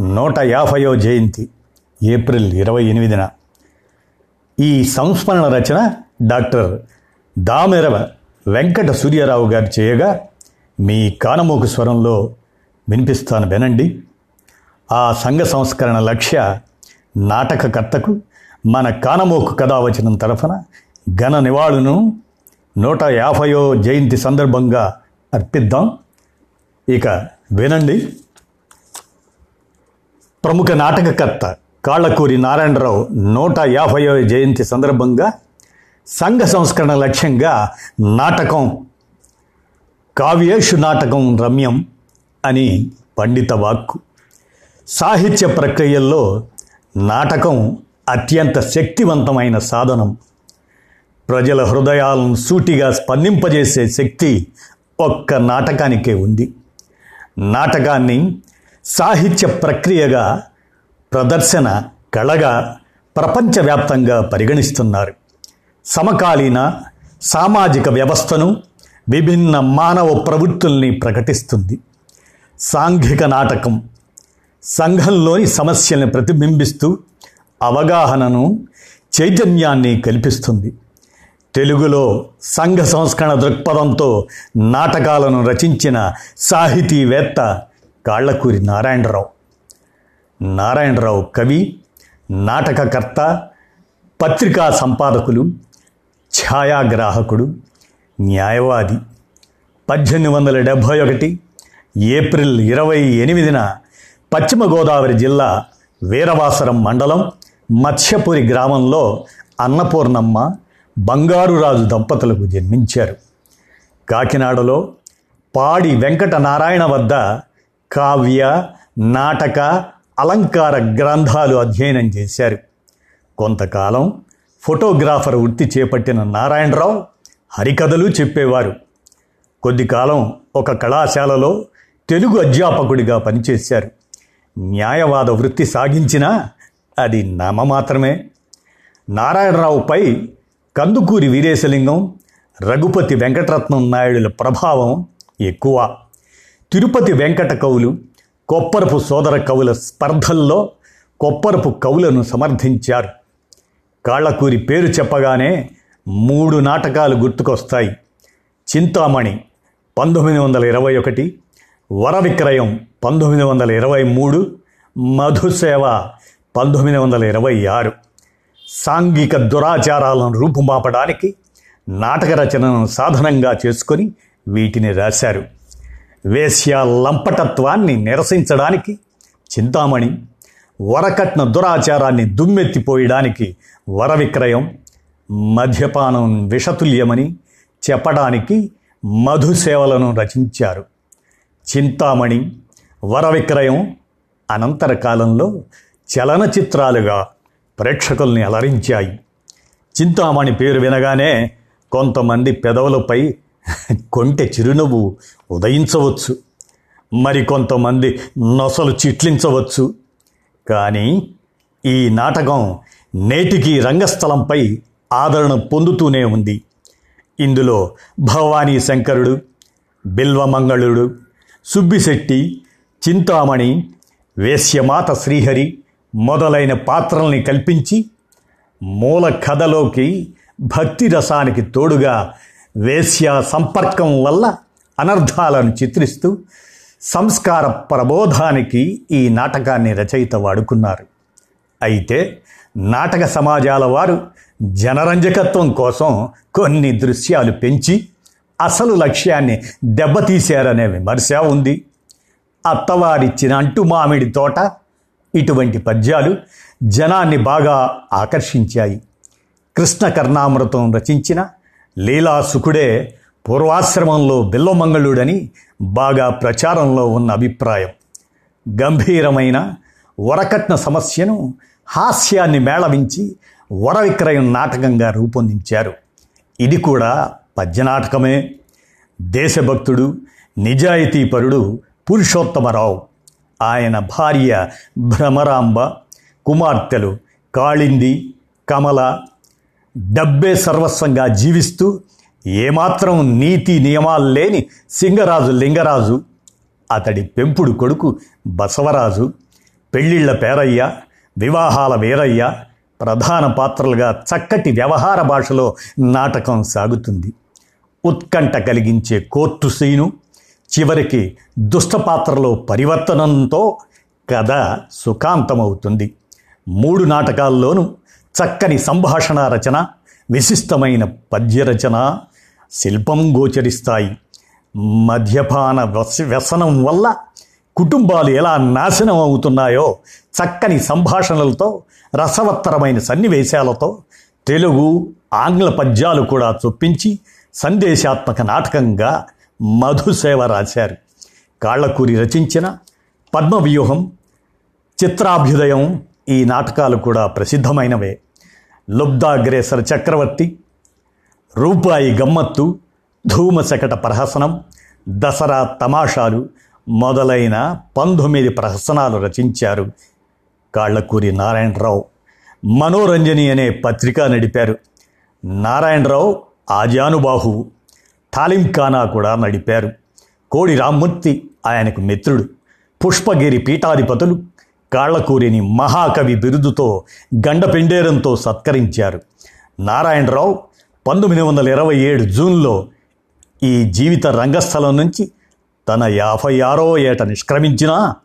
నూట యాభయో జయంతి ఏప్రిల్ ఇరవై ఎనిమిదిన. ఈ సంస్మరణ రచన డాక్టర్ దామెరవ వెంకట సూర్యారావు గారు చేయగా మీ కానమోకు స్వరంలో వినిపిస్తాను వినండి. ఆ సంఘ సంస్కరణ లక్ష్య నాటకకర్తకు మన కానమోకు కథావచనం తరఫున ఘన నివాళును నూట యాభయో జయంతి సందర్భంగా అర్పిద్దాం. ఇక వినండి. ప్రముఖ నాటకకర్త కాళ్ళకూరి నారాయణరావు నూట యాభైవ జయంతి సందర్భంగా సంఘ సంస్కరణ లక్ష్యంగా నాటకం కావ్యేషు నాటకం రమ్యం అని పండిత వాక్కు. సాహిత్య ప్రక్రియల్లో నాటకం అత్యంత శక్తివంతమైన సాధనం. ప్రజల హృదయాలను సూటిగా స్పందింపజేసే శక్తి ఒక్క నాటకానికే ఉంది. నాటకాన్ని సాహిత్య ప్రక్రియగా ప్రదర్శన కళగా ప్రపంచవ్యాప్తంగా పరిగణిస్తున్నారు. సమకాలీన సామాజిక వ్యవస్థను విభిన్న మానవ ప్రవృత్తుల్ని ప్రకటిస్తుంది. సాంఘిక నాటకం సంఘంలోని సమస్యల్ని ప్రతిబింబిస్తూ అవగాహనను చైతన్యాన్ని కల్పిస్తుంది. తెలుగులో సంఘ సంస్కరణ దృక్పథంతో నాటకాలను రచించిన సాహితీవేత్త కాళ్ళకూరి నారాయణరావు. నారాయణరావు కవి నాటకకర్త పత్రికా సంపాదకులు ఛాయాగ్రాహకుడు న్యాయవాది. పద్దెనిమిది వందల డెబ్భై ఒకటి ఏప్రిల్ ఇరవై ఎనిమిదిన పశ్చిమ గోదావరి జిల్లా వీరవాసరం మండలం మత్స్యపురి గ్రామంలో అన్నపూర్ణమ్మ బంగారురాజు దంపతులకు జన్మించారు. కాకినాడలో పాడి వెంకట నారాయణ వద్ద కావ్య నాటక అలంకార గ్రంథాలు అధ్యయనం చేశారు. కొంతకాలం ఫోటోగ్రాఫర్ వృత్తి చేపట్టిన నారాయణరావు హరికథలు చెప్పేవారు. కొద్ది కాలం ఒక కళాశాలలో తెలుగు అధ్యాపకుడిగా పనిచేశారు. న్యాయవాద వృత్తి సాగించినా అది నామ మాత్రమే నారాయణరావుపై కందుకూరి వీరేశలింగం రఘుపతి వెంకటరత్నం నాయుడుల ప్రభావం ఎక్కువ. తిరుపతి వెంకట కవులు కొప్పరపు సోదర కవుల స్పర్ధల్లో కొప్పరపు కవులను సమర్థించారు. కాళ్ళకూరి పేరు చెప్పగానే మూడు నాటకాలు గుర్తుకొస్తాయి. చింతామణి పంతొమ్మిది వందల ఇరవై ఒకటి వర విక్రయం పంతొమ్మిది వందల ఇరవై మూడు మధుసేవ పంతొమ్మిది వందల ఇరవై ఆరు. సాంఘిక దురాచారాలను రూపుమాపడానికి నాటక రచనను సాధనంగా చేసుకొని వీటిని రాశారు. వేశ్య లంపటత్వాన్ని నిరసించడానికి చింతామణి వరకట్న దురాచారాన్ని దుమ్మెత్తిపోయడానికి వరవిక్రయం మద్యపానం విషతుల్యమని చెప్పడానికి మధుసేవలను రచించారు. చింతామణి వరవిక్రయం అనంతర కాలంలో చలనచిత్రాలుగా ప్రేక్షకుల్ని అలరించాయి. చింతామణి పేరు వినగానే కొంతమంది పెదవులపై కొంటె చిరునవ్వు ఉదయించవచ్చు. మరికొంతమంది నొసలు చిట్లించవచ్చు. కానీ ఈ నాటకం నేటికి రంగస్థలంపై ఆదరణ పొందుతూనే ఉంది. ఇందులో భవానీ శంకరుడు బిల్వమంగళుడు సుబ్బిశెట్టి చింతామణి వేశ్యమాత శ్రీహరి మొదలైన పాత్రల్ని కల్పించి మూల కథలోకి భక్తి రసానికి తోడుగా వేశ్య సంపర్కం వల్ల అనర్థాలను చిత్రిస్తూ సంస్కార ప్రబోధానికి ఈ నాటకాన్ని రచయిత వాడుకున్నారు. అయితే నాటక సమాజాల వారు జనరంజకత్వం కోసం కొన్ని దృశ్యాలు పెంచి అసలు లక్ష్యాన్ని దెబ్బతీశారనే విమర్శ ఉంది. అత్తవారిచ్చిన అంటు మామిడి తోట ఇటువంటి పద్యాలు జనాన్ని బాగా ఆకర్షించాయి. కృష్ణ కర్ణామృతం రచించిన లీలాసుకుడే పూర్వాశ్రమంలో బిల్లమంగళుడని బాగా ప్రచారంలో ఉన్న అభిప్రాయం. గంభీరమైన వరకట్న సమస్యను హాస్యాన్ని మేళవించి వరవిక్రయం నాటకంగా రూపొందించారు. ఇది కూడా పద్యనాటకమే. దేశభక్తుడు నిజాయితీపరుడు పురుషోత్తమరావు. ఆయన భార్య భ్రమరాంబ కుమార్తెలు కాళింది కమల డబ్బే సర్వస్వంగా జీవిస్తూ ఏమాత్రం నీతి నియమాలు లేని సింగరాజు లింగరాజు అతడి పెంపుడు కొడుకు బసవరాజు పెళ్ళిళ్ళ పేరయ్య వివాహాల వీరయ్య ప్రధాన పాత్రలుగా చక్కటి వ్యవహార భాషలో నాటకం సాగుతుంది. ఉత్కంఠ కలిగించే కోర్టు సీను చివరికి దుష్టపాత్రలో పరివర్తనంతో కథ సుఖాంతమవుతుంది. మూడు నాటకాల్లోనూ చక్కని సంభాషణ రచన విశిష్టమైన పద్యరచన శిల్పం గోచరిస్తాయి. మద్యపాన వ్యస- వ్యసనం వల్ల కుటుంబాలు ఎలా నాశనం అవుతున్నాయో చక్కని సంభాషణలతో రసవత్తరమైన సన్నివేశాలతో తెలుగు ఆంగ్ల పద్యాలు కూడా చొప్పించి సందేశాత్మక నాటకంగా మధుసేవ రాశారు. కాళ్ళకూరి రచించిన పద్మవ్యూహం చిత్రాభ్యుదయం ఈ నాటకాలు కూడా ప్రసిద్ధమైనవే. లుబ్ధాగ్రేసర చక్రవర్తి రూపాయి గమ్మత్తు ధూమశకట ప్రహసనం దసరా తమాషాలు మొదలైన పంతొమ్మిది ప్రహసనాలు రచించారు కాళ్ళకూరి నారాయణరావు. మనోరంజని అనే పత్రిక నడిపారు. నారాయణరావు ఆజానుబాహువు. తాలింఖానా కూడా నడిపారు. కోడి రామ్మూర్తి ఆయనకు మిత్రుడు. పుష్పగిరి పీఠాధిపతులు. కాళ్ళకూరిని మహాకవి బిరుదుతో గండపెండేరంతో సత్కరించారు. నారాయణరావు పంతొమ్మిది వందల ఇరవై ఏడు జూన్లో ఈ జీవిత రంగస్థలం నుంచి తన యాభై ఆరో ఏట నిష్క్రమించినా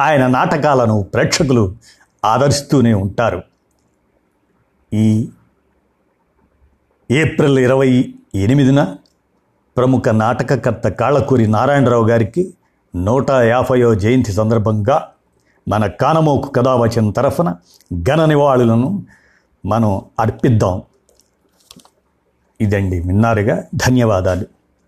ఆయన నాటకాలను ప్రేక్షకులు ఆదరిస్తూనే ఉంటారు. ఈ ఏప్రిల్ ఇరవై ఎనిమిదిన ప్రముఖ నాటకకర్త కాళ్ళకూరి నారాయణరావు గారికి నూట యాభైయో జయంతి సందర్భంగా మన కానమోకు కథావచన తరఫున ఘన నివాళులను మనం అర్పిద్దాం. ఇదండి. విన్నారుగా. ధన్యవాదాలు.